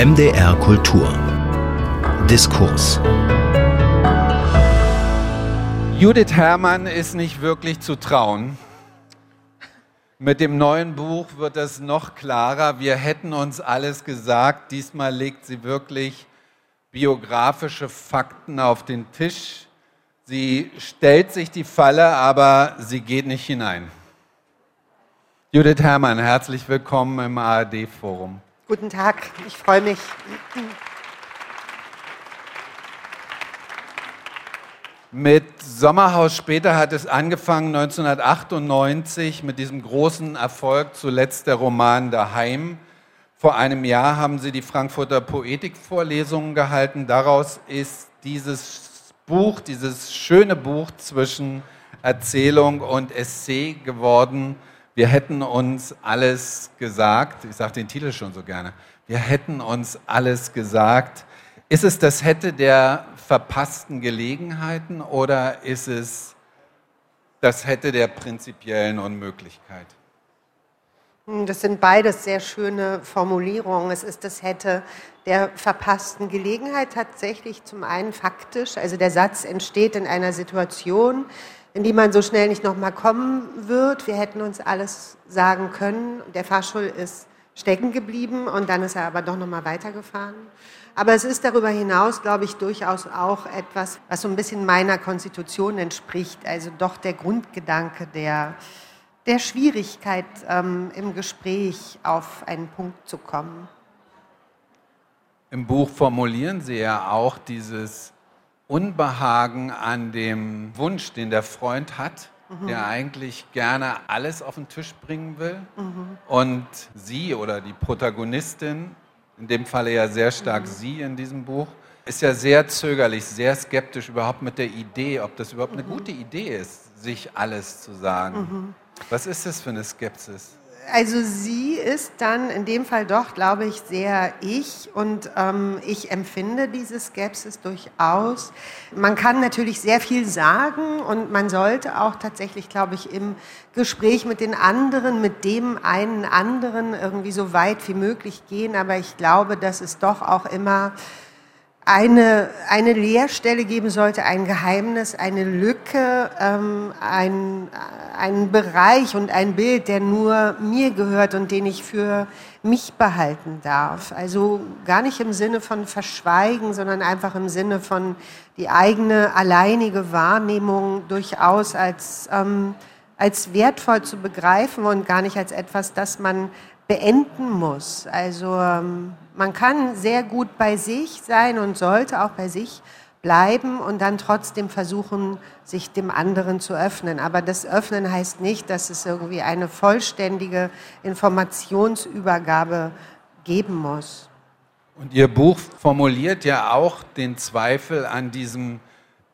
MDR Kultur. Diskurs. Judith Herrmann ist nicht wirklich zu trauen. Mit dem neuen Buch wird es noch klarer. Wir hätten uns alles gesagt. Diesmal legt sie wirklich biografische Fakten auf den Tisch. Sie stellt sich die Falle, aber sie geht nicht hinein. Judith Herrmann, herzlich willkommen im ARD-Forum. Guten Tag, ich freue mich. Mit Sommerhaus später hat es angefangen 1998 mit diesem großen Erfolg, zuletzt der Roman Daheim. Vor einem Jahr haben Sie die Frankfurter Poetikvorlesungen gehalten. Daraus ist dieses Buch, dieses schöne Buch zwischen Erzählung und Essay geworden. Wir hätten uns alles gesagt. Ich sage den Titel schon so gerne. Wir hätten uns alles gesagt. Ist es das Hätte der verpassten Gelegenheiten oder ist es das Hätte der prinzipiellen Unmöglichkeit? Hm, das sind beides sehr schöne Formulierungen. Es ist das Hätte der verpassten Gelegenheit tatsächlich zum einen faktisch. Also der Satz entsteht in einer Situation, in die man so schnell nicht nochmal kommen wird. Wir hätten uns alles sagen können. Der Fahrstuhl ist stecken geblieben und dann ist er aber doch nochmal weitergefahren. Aber es ist darüber hinaus, glaube ich, durchaus auch etwas, was so ein bisschen meiner Konstitution entspricht. Also doch der Grundgedanke der, der Schwierigkeit, ähm, im Gespräch auf einen Punkt zu kommen. Im Buch formulieren Sie ja auch dieses Unbehagen an dem Wunsch, den der Freund hat, mhm. der eigentlich gerne alles auf den Tisch bringen will. Mhm. Und sie oder die Protagonistin, in dem Falle ja sehr stark mhm. sie in diesem Buch, ist ja sehr zögerlich, sehr skeptisch überhaupt mit der Idee, ob das überhaupt eine gute Idee ist, sich alles zu sagen. Mhm. Was ist das für eine Skepsis? Also sie ist dann in dem Fall doch, glaube ich, sehr ich und ähm, ich empfinde diese Skepsis durchaus. Man kann natürlich sehr viel sagen und man sollte auch tatsächlich, glaube ich, im Gespräch mit den anderen, mit dem einen anderen irgendwie so weit wie möglich gehen. Aber ich glaube, dass es doch auch immer eine, eine Leerstelle geben sollte, ein Geheimnis, eine Lücke, ähm, ein, ein Bereich und ein Bild, der nur mir gehört und den ich für mich behalten darf. Also gar nicht im Sinne von verschweigen, sondern einfach im Sinne von die eigene alleinige Wahrnehmung durchaus als, ähm, als wertvoll zu begreifen und gar nicht als etwas, das man beenden muss. Also ähm, man kann sehr gut bei sich sein und sollte auch bei sich bleiben und dann trotzdem versuchen, sich dem anderen zu öffnen. Aber das Öffnen heißt nicht, dass es irgendwie eine vollständige Informationsübergabe geben muss. Und Ihr Buch formuliert ja auch den Zweifel an diesem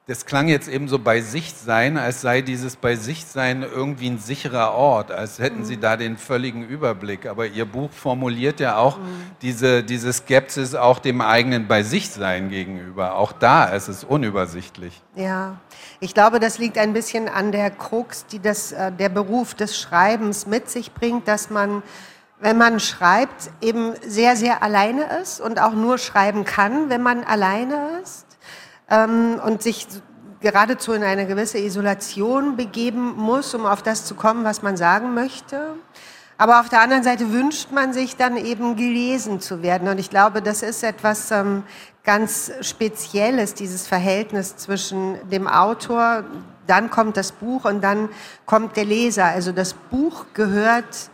das klang jetzt eben so bei sich sein, als sei dieses bei sich sein irgendwie ein sicherer Ort, als hätten mhm. sie da den völligen Überblick. Aber ihr Buch formuliert ja auch mhm. diese, diese Skepsis auch dem eigenen bei sich sein gegenüber. Auch da ist es unübersichtlich. Ja, ich glaube, das liegt ein bisschen an der Krux, die das, äh, der Beruf des Schreibens mit sich bringt, dass man wenn man schreibt, eben sehr, sehr alleine ist und auch nur schreiben kann, wenn man alleine ist ähm, und sich geradezu in eine gewisse Isolation begeben muss, um auf das zu kommen, was man sagen möchte. Aber auf der anderen Seite wünscht man sich dann eben gelesen zu werden. Und ich glaube, das ist etwas ähm, ganz Spezielles, dieses Verhältnis zwischen dem Autor, dann kommt das Buch und dann kommt der Leser. Also das Buch gehört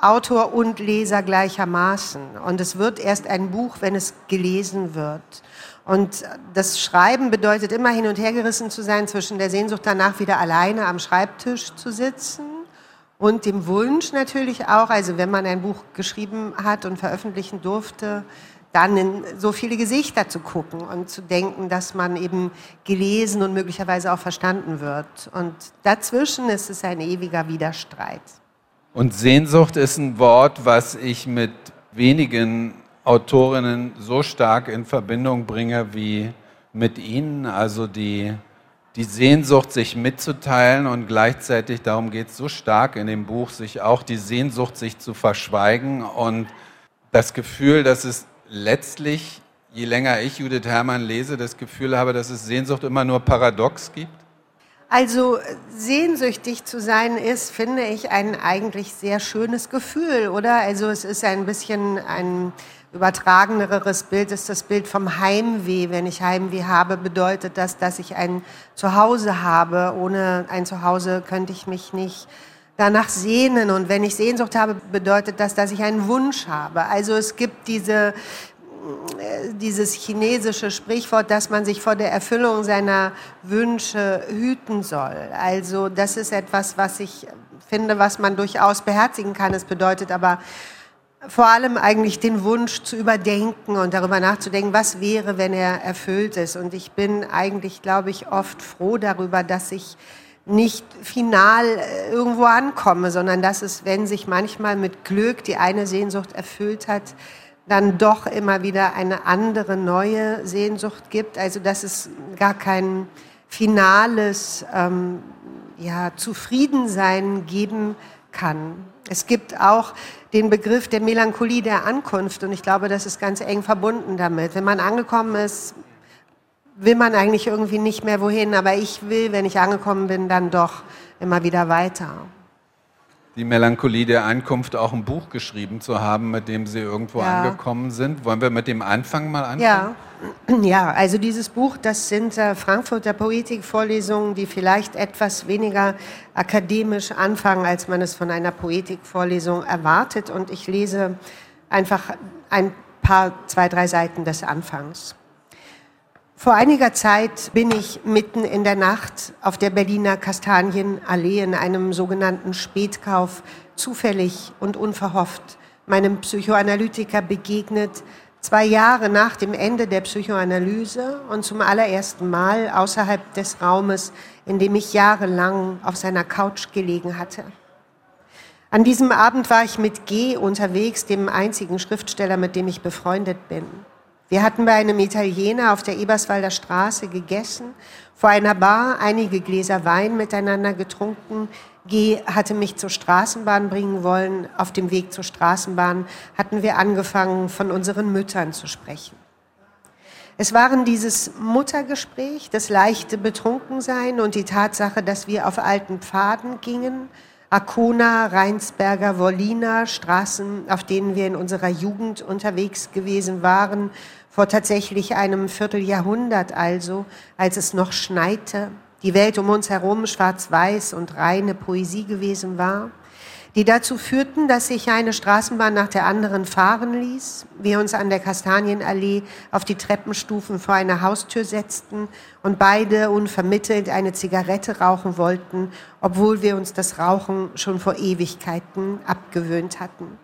Autor und Leser gleichermaßen. Und es wird erst ein Buch, wenn es gelesen wird. Und das Schreiben bedeutet immer hin und her gerissen zu sein zwischen der Sehnsucht danach, wieder alleine am Schreibtisch zu sitzen und dem Wunsch natürlich auch, also wenn man ein Buch geschrieben hat und veröffentlichen durfte, dann in so viele Gesichter zu gucken und zu denken, dass man eben gelesen und möglicherweise auch verstanden wird. Und dazwischen ist es ein ewiger Widerstreit. Und Sehnsucht ist ein Wort, was ich mit wenigen Autorinnen so stark in Verbindung bringe wie mit Ihnen, also die, die Sehnsucht, sich mitzuteilen und gleichzeitig, darum geht es so stark in dem Buch, sich auch die Sehnsucht, sich zu verschweigen und das Gefühl, dass es letztlich, je länger ich Judith Herrmann lese, das Gefühl habe, dass es Sehnsucht immer nur paradox gibt? Also sehnsüchtig zu sein ist, finde ich, ein eigentlich sehr schönes Gefühl, oder? Also es ist ein bisschen ein übertrageneres Bild, ist das Bild vom Heimweh. Wenn ich Heimweh habe, bedeutet das, dass ich ein Zuhause habe. Ohne ein Zuhause könnte ich mich nicht danach sehnen. Und wenn ich Sehnsucht habe, bedeutet das, dass ich einen Wunsch habe. Also es gibt diese äh, dieses chinesische Sprichwort, dass man sich vor der Erfüllung seiner Wünsche hüten soll. Also das ist etwas, was ich finde, was man durchaus beherzigen kann. Es bedeutet aber vor allem eigentlich den Wunsch zu überdenken und darüber nachzudenken, was wäre, wenn er erfüllt ist. Und ich bin eigentlich, glaube ich, oft froh darüber, dass ich nicht final äh, irgendwo ankomme, sondern dass es, wenn sich manchmal mit Glück die eine Sehnsucht erfüllt hat, dann doch immer wieder eine andere neue Sehnsucht gibt. Also dass es gar kein finales ähm, ja, Zufriedensein geben kann. Es gibt auch den Begriff der Melancholie der Ankunft und ich glaube, das ist ganz eng verbunden damit. Wenn man angekommen ist, will man eigentlich irgendwie nicht mehr wohin, aber ich will, wenn ich angekommen bin, dann doch immer wieder weiter die Melancholie der Ankunft auch ein Buch geschrieben zu haben, mit dem Sie irgendwo ja. angekommen sind. Wollen wir mit dem Anfang mal anfangen? Ja. Ja, also dieses Buch, das sind äh, Frankfurter Poetikvorlesungen, die vielleicht etwas weniger akademisch anfangen, als man es von einer Poetikvorlesung erwartet. Und ich lese einfach ein paar, zwei, drei Seiten des Anfangs. Vor einiger Zeit bin ich mitten in der Nacht auf der Berliner Kastanienallee in einem sogenannten Spätkauf zufällig und unverhofft meinem Psychoanalytiker begegnet, zwei Jahre nach dem Ende der Psychoanalyse und zum allerersten Mal außerhalb des Raumes, in dem ich jahrelang auf seiner Couch gelegen hatte. An diesem Abend war ich mit G unterwegs, dem einzigen Schriftsteller, mit dem ich befreundet bin. Wir hatten bei einem Italiener auf der Eberswalder Straße gegessen, vor einer Bar einige Gläser Wein miteinander getrunken. G hatte mich zur Straßenbahn bringen wollen. Auf dem Weg zur Straßenbahn hatten wir angefangen, von unseren Müttern zu sprechen. Es waren dieses Muttergespräch, das leichte Betrunkensein und die Tatsache, dass wir auf alten Pfaden gingen, Arkona, Rheinsberger, Wollina, Straßen, auf denen wir in unserer Jugend unterwegs gewesen waren, vor tatsächlich einem Vierteljahrhundert also, als es noch schneite, die Welt um uns herum schwarz-weiß und reine Poesie gewesen war die dazu führten, dass sich eine Straßenbahn nach der anderen fahren ließ, wir uns an der Kastanienallee auf die Treppenstufen vor eine Haustür setzten und beide unvermittelt eine Zigarette rauchen wollten, obwohl wir uns das Rauchen schon vor Ewigkeiten abgewöhnt hatten.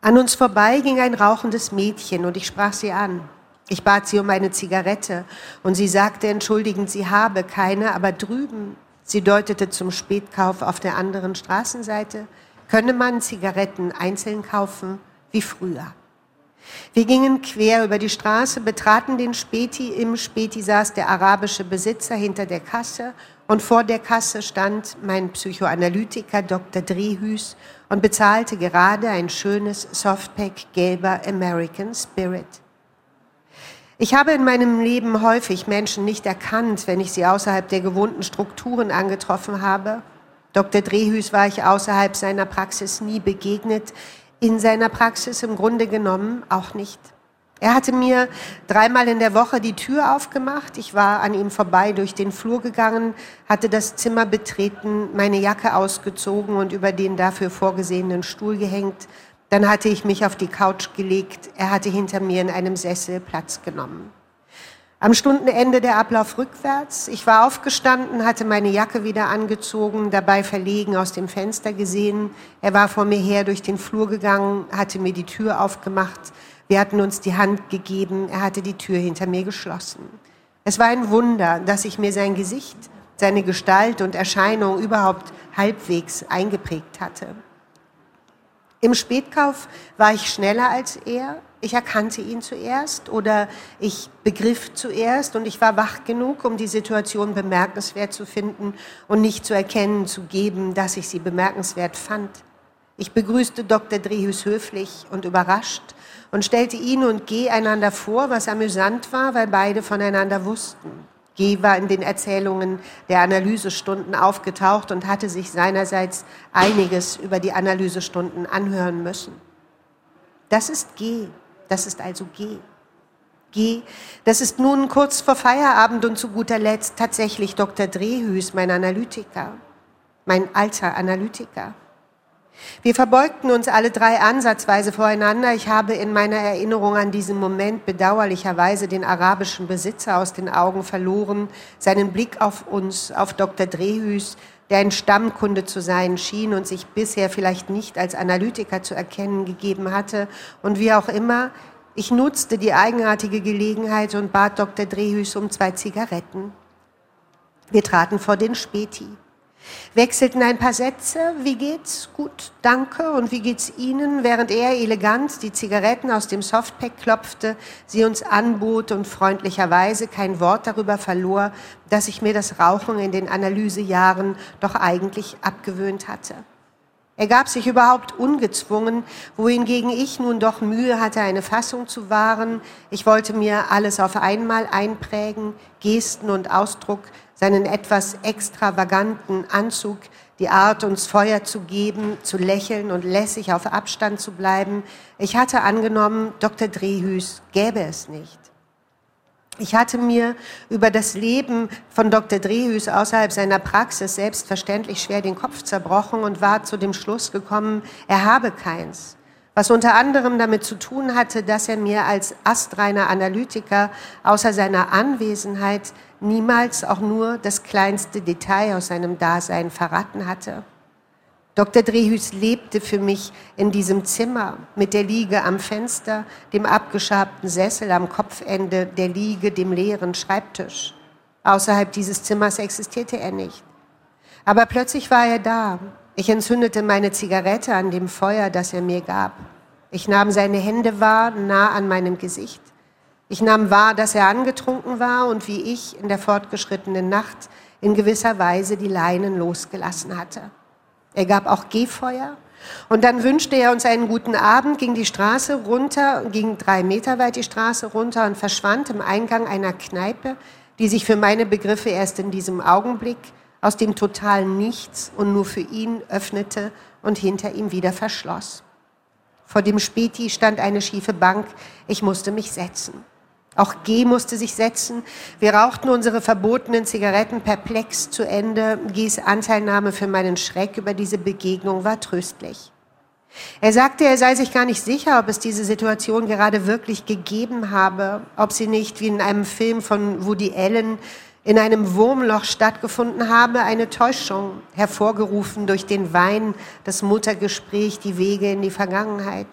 An uns vorbei ging ein rauchendes Mädchen und ich sprach sie an. Ich bat sie um eine Zigarette und sie sagte entschuldigend, sie habe keine, aber drüben Sie deutete zum Spätkauf auf der anderen Straßenseite, könne man Zigaretten einzeln kaufen wie früher. Wir gingen quer über die Straße, betraten den Späti. Im Späti saß der arabische Besitzer hinter der Kasse und vor der Kasse stand mein Psychoanalytiker Dr. Drehüs und bezahlte gerade ein schönes Softpack gelber American Spirit. Ich habe in meinem Leben häufig Menschen nicht erkannt, wenn ich sie außerhalb der gewohnten Strukturen angetroffen habe. Dr. Drehüs war ich außerhalb seiner Praxis nie begegnet, in seiner Praxis im Grunde genommen auch nicht. Er hatte mir dreimal in der Woche die Tür aufgemacht. Ich war an ihm vorbei durch den Flur gegangen, hatte das Zimmer betreten, meine Jacke ausgezogen und über den dafür vorgesehenen Stuhl gehängt, dann hatte ich mich auf die Couch gelegt. Er hatte hinter mir in einem Sessel Platz genommen. Am Stundenende der Ablauf rückwärts. Ich war aufgestanden, hatte meine Jacke wieder angezogen, dabei verlegen aus dem Fenster gesehen. Er war vor mir her durch den Flur gegangen, hatte mir die Tür aufgemacht. Wir hatten uns die Hand gegeben. Er hatte die Tür hinter mir geschlossen. Es war ein Wunder, dass ich mir sein Gesicht, seine Gestalt und Erscheinung überhaupt halbwegs eingeprägt hatte. Im Spätkauf war ich schneller als er. Ich erkannte ihn zuerst oder ich begriff zuerst und ich war wach genug, um die Situation bemerkenswert zu finden und nicht zu erkennen, zu geben, dass ich sie bemerkenswert fand. Ich begrüßte Dr. Drehus höflich und überrascht und stellte ihn und G einander vor, was amüsant war, weil beide voneinander wussten. G war in den Erzählungen der Analysestunden aufgetaucht und hatte sich seinerseits einiges über die Analysestunden anhören müssen. Das ist G, das ist also G. G, das ist nun kurz vor Feierabend und zu guter Letzt tatsächlich Dr. Drehhüs, mein Analytiker, mein alter Analytiker. Wir verbeugten uns alle drei ansatzweise voreinander. Ich habe in meiner Erinnerung an diesen Moment bedauerlicherweise den arabischen Besitzer aus den Augen verloren, seinen Blick auf uns, auf Dr. Drehüs, der ein Stammkunde zu sein schien und sich bisher vielleicht nicht als Analytiker zu erkennen gegeben hatte. Und wie auch immer, ich nutzte die eigenartige Gelegenheit und bat Dr. Drehüs um zwei Zigaretten. Wir traten vor den Späti wechselten ein paar Sätze. Wie geht's? Gut, danke. Und wie geht's Ihnen? Während er elegant die Zigaretten aus dem Softpack klopfte, sie uns anbot und freundlicherweise kein Wort darüber verlor, dass ich mir das Rauchen in den Analysejahren doch eigentlich abgewöhnt hatte. Er gab sich überhaupt ungezwungen, wohingegen ich nun doch Mühe hatte, eine Fassung zu wahren. Ich wollte mir alles auf einmal einprägen, Gesten und Ausdruck, seinen etwas extravaganten Anzug, die Art, uns Feuer zu geben, zu lächeln und lässig auf Abstand zu bleiben. Ich hatte angenommen, Dr. Drehhüs gäbe es nicht. Ich hatte mir über das Leben von Dr. Drehhüs außerhalb seiner Praxis selbstverständlich schwer den Kopf zerbrochen und war zu dem Schluss gekommen, er habe keins was unter anderem damit zu tun hatte, dass er mir als astreiner Analytiker außer seiner Anwesenheit niemals auch nur das kleinste Detail aus seinem Dasein verraten hatte. Dr. Drehüs lebte für mich in diesem Zimmer mit der Liege am Fenster, dem abgeschabten Sessel am Kopfende der Liege, dem leeren Schreibtisch. Außerhalb dieses Zimmers existierte er nicht. Aber plötzlich war er da, ich entzündete meine Zigarette an dem Feuer, das er mir gab. Ich nahm seine Hände wahr, nah an meinem Gesicht. Ich nahm wahr, dass er angetrunken war und wie ich in der fortgeschrittenen Nacht in gewisser Weise die Leinen losgelassen hatte. Er gab auch Gehfeuer und dann wünschte er uns einen guten Abend, ging die Straße runter, ging drei Meter weit die Straße runter und verschwand im Eingang einer Kneipe, die sich für meine Begriffe erst in diesem Augenblick aus dem totalen Nichts und nur für ihn öffnete und hinter ihm wieder verschloss. Vor dem Späti stand eine schiefe Bank. Ich musste mich setzen. Auch G musste sich setzen. Wir rauchten unsere verbotenen Zigaretten perplex zu Ende. Gs Anteilnahme für meinen Schreck über diese Begegnung war tröstlich. Er sagte, er sei sich gar nicht sicher, ob es diese Situation gerade wirklich gegeben habe, ob sie nicht wie in einem Film von Woody Allen in einem Wurmloch stattgefunden habe, eine Täuschung, hervorgerufen durch den Wein, das Muttergespräch, die Wege in die Vergangenheit.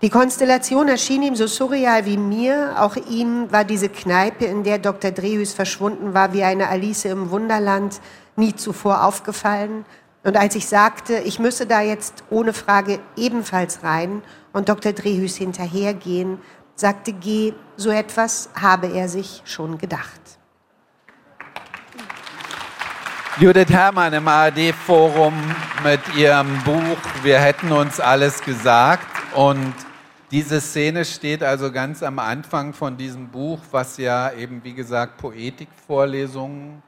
Die Konstellation erschien ihm so surreal wie mir. Auch ihm war diese Kneipe, in der Dr. Drehus verschwunden war, wie eine Alice im Wunderland, nie zuvor aufgefallen. Und als ich sagte, ich müsse da jetzt ohne Frage ebenfalls rein und Dr. Drehus hinterhergehen, sagte G, so etwas habe er sich schon gedacht. Judith Herrmann im ARD-Forum mit ihrem Buch Wir hätten uns alles gesagt. Und diese Szene steht also ganz am Anfang von diesem Buch, was ja eben, wie gesagt, Poetikvorlesungen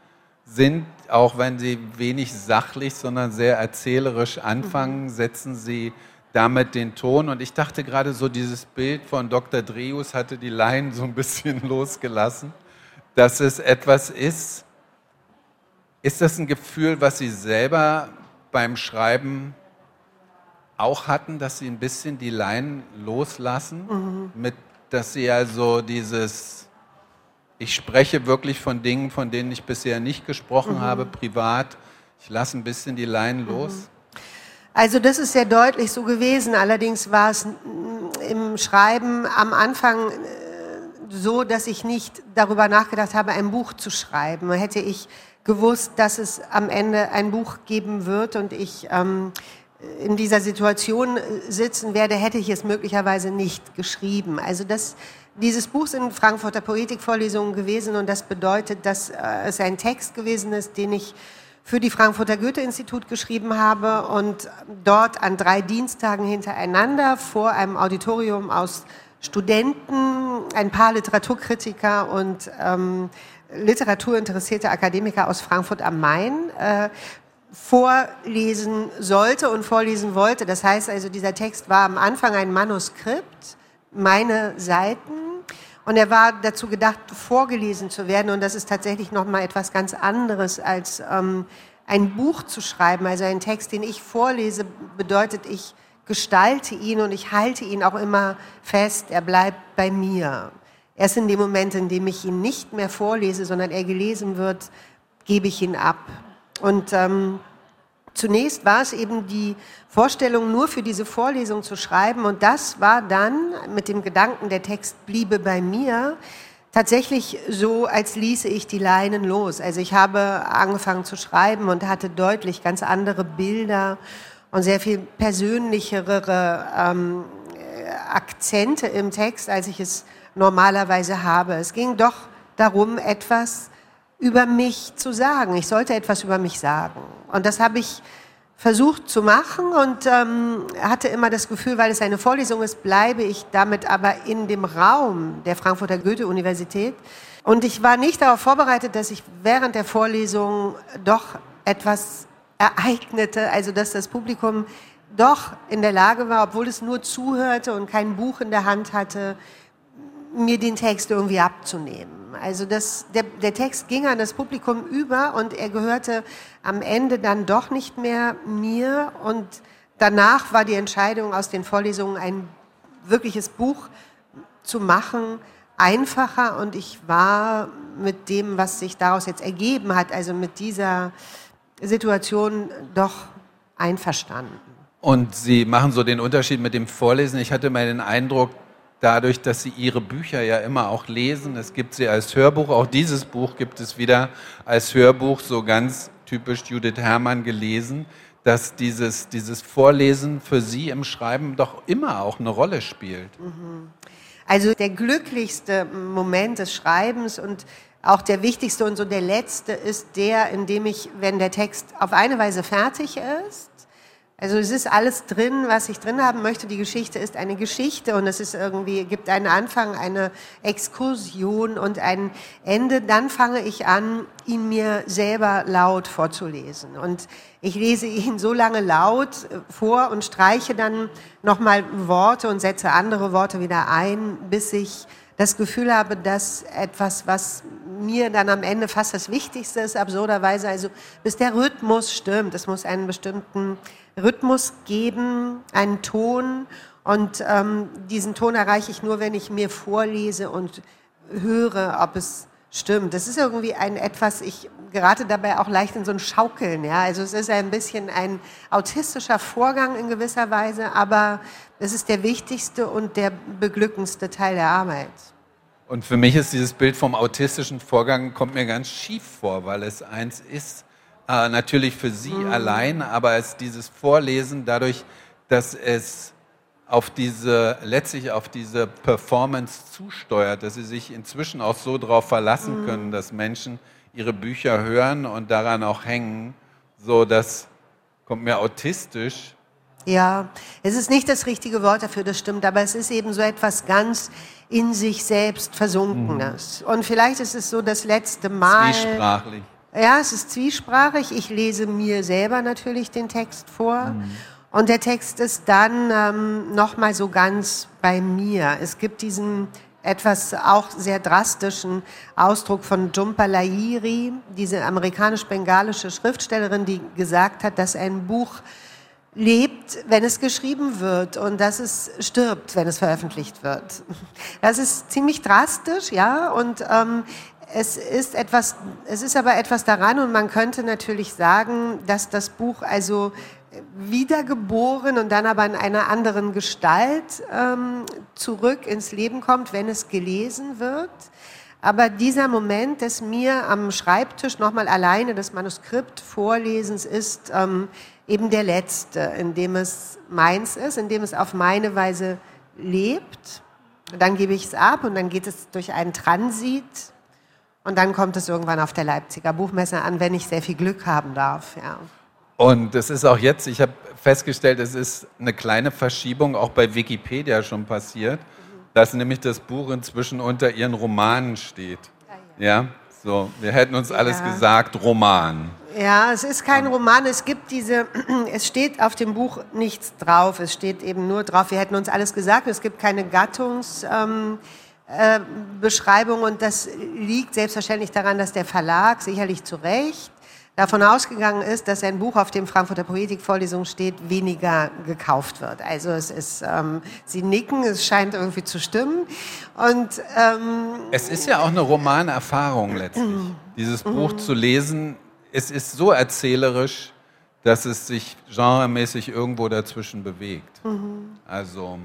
sind. Auch wenn sie wenig sachlich, sondern sehr erzählerisch anfangen, mhm. setzen sie damit den Ton. Und ich dachte gerade so, dieses Bild von Dr. Dreus hatte die Laien so ein bisschen losgelassen, dass es etwas ist, ist das ein Gefühl, was Sie selber beim Schreiben auch hatten, dass Sie ein bisschen die Leinen loslassen? Mhm. Mit, dass Sie also dieses, ich spreche wirklich von Dingen, von denen ich bisher nicht gesprochen mhm. habe, privat, ich lasse ein bisschen die Leinen mhm. los? Also das ist sehr deutlich so gewesen. Allerdings war es im Schreiben am Anfang äh, so, dass ich nicht darüber nachgedacht habe, ein Buch zu schreiben. Hätte ich gewusst, dass es am Ende ein Buch geben wird und ich ähm, in dieser Situation sitzen werde, hätte ich es möglicherweise nicht geschrieben. Also das, dieses Buch sind Frankfurter Poetikvorlesungen gewesen und das bedeutet, dass äh, es ein Text gewesen ist, den ich für die Frankfurter Goethe-Institut geschrieben habe und dort an drei Dienstagen hintereinander vor einem Auditorium aus Studenten, ein paar Literaturkritiker und ähm, literaturinteressierte Akademiker aus Frankfurt am Main äh, vorlesen sollte und vorlesen wollte. Das heißt also, dieser Text war am Anfang ein Manuskript, meine Seiten, und er war dazu gedacht, vorgelesen zu werden. Und das ist tatsächlich noch mal etwas ganz anderes als ähm, ein Buch zu schreiben. Also ein Text, den ich vorlese, bedeutet, ich gestalte ihn und ich halte ihn auch immer fest. Er bleibt bei mir. Erst in dem Moment, in dem ich ihn nicht mehr vorlese, sondern er gelesen wird, gebe ich ihn ab. Und ähm, Zunächst war es eben die Vorstellung, nur für diese Vorlesung zu schreiben. Und das war dann mit dem Gedanken, der Text bliebe bei mir, tatsächlich so, als ließe ich die Leinen los. Also ich habe angefangen zu schreiben und hatte deutlich ganz andere Bilder und sehr viel persönlichere ähm, Akzente im Text, als ich es normalerweise habe. Es ging doch darum, etwas über mich zu sagen. Ich sollte etwas über mich sagen. Und das habe ich versucht zu machen und ähm, hatte immer das Gefühl, weil es eine Vorlesung ist, bleibe ich damit aber in dem Raum der Frankfurter Goethe-Universität. Und ich war nicht darauf vorbereitet, dass ich während der Vorlesung doch etwas ereignete, also dass das Publikum doch in der Lage war, obwohl es nur zuhörte und kein Buch in der Hand hatte, mir den Text irgendwie abzunehmen. Also das, der, der Text ging an das Publikum über und er gehörte am Ende dann doch nicht mehr mir. Und danach war die Entscheidung aus den Vorlesungen ein wirkliches Buch zu machen einfacher und ich war mit dem, was sich daraus jetzt ergeben hat, also mit dieser Situation doch einverstanden. Und Sie machen so den Unterschied mit dem Vorlesen. Ich hatte mal den Eindruck, dadurch, dass Sie Ihre Bücher ja immer auch lesen. Es gibt sie als Hörbuch. Auch dieses Buch gibt es wieder als Hörbuch, so ganz typisch Judith Herrmann gelesen, dass dieses, dieses Vorlesen für Sie im Schreiben doch immer auch eine Rolle spielt. Also der glücklichste Moment des Schreibens und auch der wichtigste und so der letzte ist der, in dem ich, wenn der Text auf eine Weise fertig ist, also es ist alles drin, was ich drin haben möchte. Die Geschichte ist eine Geschichte und es ist irgendwie, gibt einen Anfang, eine Exkursion und ein Ende. Dann fange ich an, ihn mir selber laut vorzulesen. Und ich lese ihn so lange laut vor und streiche dann nochmal Worte und setze andere Worte wieder ein, bis ich das Gefühl habe, dass etwas, was mir dann am Ende fast das Wichtigste ist, absurderweise, also bis der Rhythmus stimmt. Es muss einen bestimmten Rhythmus geben, einen Ton. Und ähm, diesen Ton erreiche ich nur, wenn ich mir vorlese und höre, ob es stimmt. Das ist irgendwie ein etwas, ich gerate dabei auch leicht in so ein Schaukeln. Ja? Also es ist ein bisschen ein autistischer Vorgang in gewisser Weise, aber es ist der wichtigste und der beglückendste Teil der Arbeit. Und für mich ist dieses Bild vom autistischen Vorgang, kommt mir ganz schief vor, weil es eins ist, äh, natürlich für sie mhm. allein, aber es dieses Vorlesen dadurch, dass es auf diese, letztlich auf diese Performance zusteuert, dass sie sich inzwischen auch so darauf verlassen mhm. können, dass Menschen ihre Bücher hören und daran auch hängen, so dass, kommt mir autistisch. Ja, es ist nicht das richtige Wort dafür, das stimmt, aber es ist eben so etwas ganz in sich selbst Versunkenes. Mhm. Und vielleicht ist es so das letzte Mal. Zwiesprachlich. Ja, es ist zwiesprachig. Ich lese mir selber natürlich den Text vor. Mhm. Und der Text ist dann ähm, nochmal so ganz bei mir. Es gibt diesen etwas auch sehr drastischen Ausdruck von Jhumpa Lahiri, diese amerikanisch-bengalische Schriftstellerin, die gesagt hat, dass ein Buch lebt, wenn es geschrieben wird und dass es stirbt, wenn es veröffentlicht wird. Das ist ziemlich drastisch, ja, und ähm, es ist etwas, es ist aber etwas daran und man könnte natürlich sagen, dass das Buch also wiedergeboren und dann aber in einer anderen Gestalt ähm, zurück ins Leben kommt, wenn es gelesen wird. Aber dieser Moment des mir am Schreibtisch nochmal alleine das Manuskript vorlesens ist ähm, eben der letzte, in dem es meins ist, in dem es auf meine Weise lebt. Dann gebe ich es ab und dann geht es durch einen Transit Und dann kommt es irgendwann auf der Leipziger Buchmesse an, wenn ich sehr viel Glück haben darf. Ja. Und es ist auch jetzt, ich habe festgestellt, es ist eine kleine Verschiebung auch bei Wikipedia schon passiert, dass nämlich das Buch inzwischen unter ihren Romanen steht. Ja, so, wir hätten uns alles ja. gesagt, Roman. Ja, es ist kein Roman. Es gibt diese, es steht auf dem Buch nichts drauf. Es steht eben nur drauf, wir hätten uns alles gesagt. Es gibt keine Gattungsbeschreibung ähm, äh, und das liegt selbstverständlich daran, dass der Verlag sicherlich zu Recht davon ausgegangen ist, dass ein Buch, auf dem Frankfurter Poetikvorlesung steht, weniger gekauft wird. Also es ist, ähm, Sie nicken, es scheint irgendwie zu stimmen. Und ähm, es ist ja auch eine Romanerfahrung letztlich, dieses Buch zu lesen. Es ist so erzählerisch, dass es sich genremäßig irgendwo dazwischen bewegt. Also,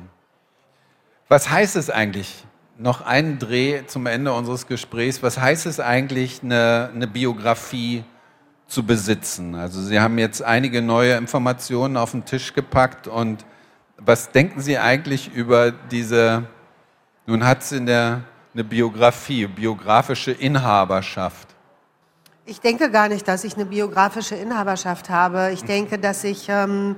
was heißt es eigentlich? Noch einen Dreh zum Ende unseres Gesprächs. Was heißt es eigentlich, eine, eine Biografie zu besitzen. Also Sie haben jetzt einige neue Informationen auf den Tisch gepackt und was denken Sie eigentlich über diese, nun hat es in der eine Biografie, biografische Inhaberschaft? Ich denke gar nicht, dass ich eine biografische Inhaberschaft habe. Ich denke, dass ich ähm,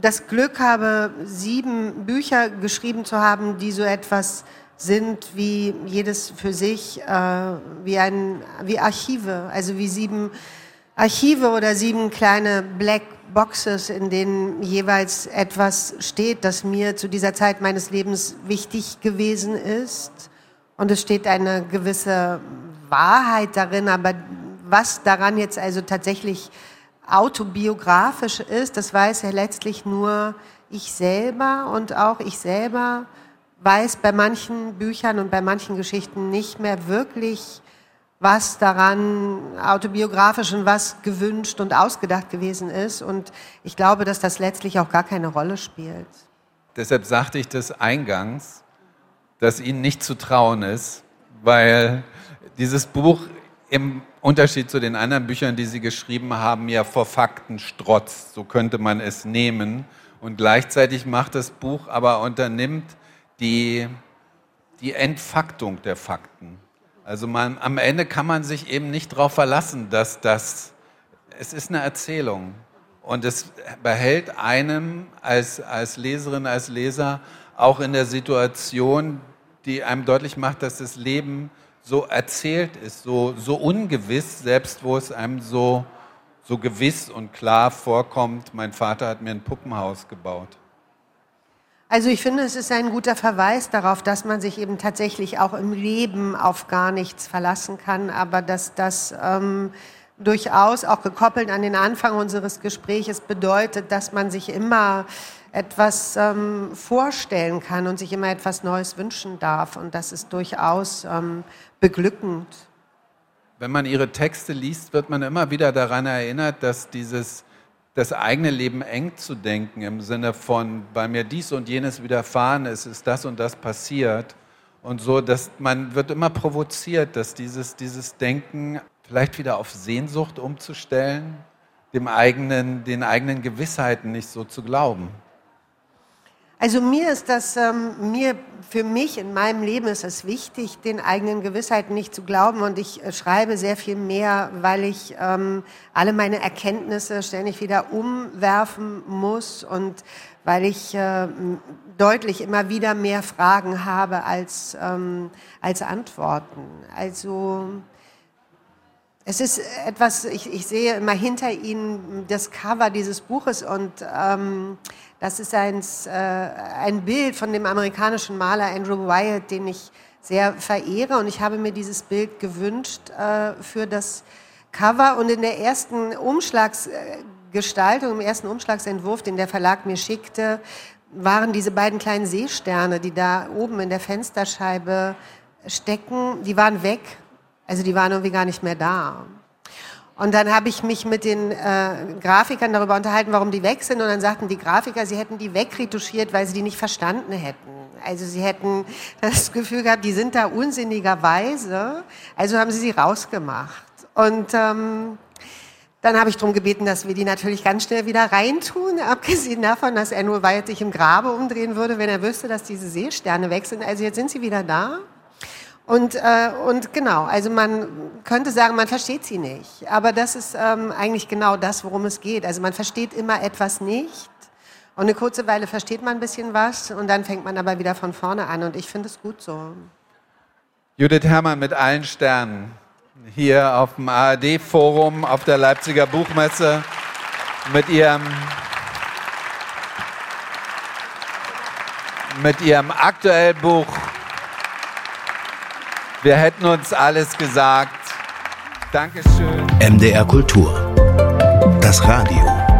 das Glück habe, sieben Bücher geschrieben zu haben, die so etwas sind wie jedes für sich, äh, wie, ein, wie Archive, also wie sieben Archive oder sieben kleine Black Boxes, in denen jeweils etwas steht, das mir zu dieser Zeit meines Lebens wichtig gewesen ist. Und es steht eine gewisse Wahrheit darin, aber was daran jetzt also tatsächlich autobiografisch ist, das weiß ja letztlich nur ich selber und auch ich selber weiß bei manchen Büchern und bei manchen Geschichten nicht mehr wirklich, was daran autobiografisch und was gewünscht und ausgedacht gewesen ist. Und ich glaube, dass das letztlich auch gar keine Rolle spielt. Deshalb sagte ich das eingangs, dass Ihnen nicht zu trauen ist, weil dieses Buch im Unterschied zu den anderen Büchern, die Sie geschrieben haben, ja vor Fakten strotzt. So könnte man es nehmen. Und gleichzeitig macht das Buch aber unternimmt die, die Entfaktung der Fakten. Also man, am Ende kann man sich eben nicht darauf verlassen, dass das, es ist eine Erzählung und es behält einem als, als Leserin, als Leser auch in der Situation, die einem deutlich macht, dass das Leben so erzählt ist, so, so ungewiss, selbst wo es einem so, so gewiss und klar vorkommt, mein Vater hat mir ein Puppenhaus gebaut. Also ich finde, es ist ein guter Verweis darauf, dass man sich eben tatsächlich auch im Leben auf gar nichts verlassen kann, aber dass das ähm, durchaus auch gekoppelt an den Anfang unseres Gespräches bedeutet, dass man sich immer etwas ähm, vorstellen kann und sich immer etwas Neues wünschen darf. Und das ist durchaus ähm, beglückend. Wenn man Ihre Texte liest, wird man immer wieder daran erinnert, dass dieses das eigene Leben eng zu denken, im Sinne von, weil mir dies und jenes widerfahren ist, ist das und das passiert. Und so, dass man wird immer provoziert, dass dieses, dieses Denken vielleicht wieder auf Sehnsucht umzustellen, dem eigenen, den eigenen Gewissheiten nicht so zu glauben. Also mir ist das, ähm, mir, für mich in meinem Leben ist es wichtig, den eigenen Gewissheiten nicht zu glauben und ich äh, schreibe sehr viel mehr, weil ich ähm, alle meine Erkenntnisse ständig wieder umwerfen muss und weil ich äh, deutlich immer wieder mehr Fragen habe als, ähm, als Antworten. Also es ist etwas, ich, ich sehe immer hinter Ihnen das Cover dieses Buches und ähm, das ist ein, äh, ein Bild von dem amerikanischen Maler Andrew Wyatt, den ich sehr verehre. Und ich habe mir dieses Bild gewünscht äh, für das Cover. Und in der ersten Umschlagsgestaltung, im ersten Umschlagsentwurf, den der Verlag mir schickte, waren diese beiden kleinen Seesterne, die da oben in der Fensterscheibe stecken, die waren weg. Also die waren irgendwie gar nicht mehr da. Und dann habe ich mich mit den äh, Grafikern darüber unterhalten, warum die weg sind. Und dann sagten die Grafiker, sie hätten die wegretuschiert, weil sie die nicht verstanden hätten. Also sie hätten das Gefühl gehabt, die sind da unsinnigerweise. Also haben sie sie rausgemacht. Und ähm, dann habe ich darum gebeten, dass wir die natürlich ganz schnell wieder reintun, abgesehen davon, dass er nur weit sich im Grabe umdrehen würde, wenn er wüsste, dass diese Seesterne weg sind. Also jetzt sind sie wieder da. Und, äh, und genau, also man könnte sagen, man versteht sie nicht. Aber das ist ähm, eigentlich genau das, worum es geht. Also man versteht immer etwas nicht. Und eine kurze Weile versteht man ein bisschen was und dann fängt man aber wieder von vorne an. Und ich finde es gut so. Judith Herrmann mit allen Sternen hier auf dem ARD-Forum auf der Leipziger Buchmesse mit ihrem, mit ihrem aktuellen Buch Wir hätten uns alles gesagt. Dankeschön. MDR Kultur. Das Radio.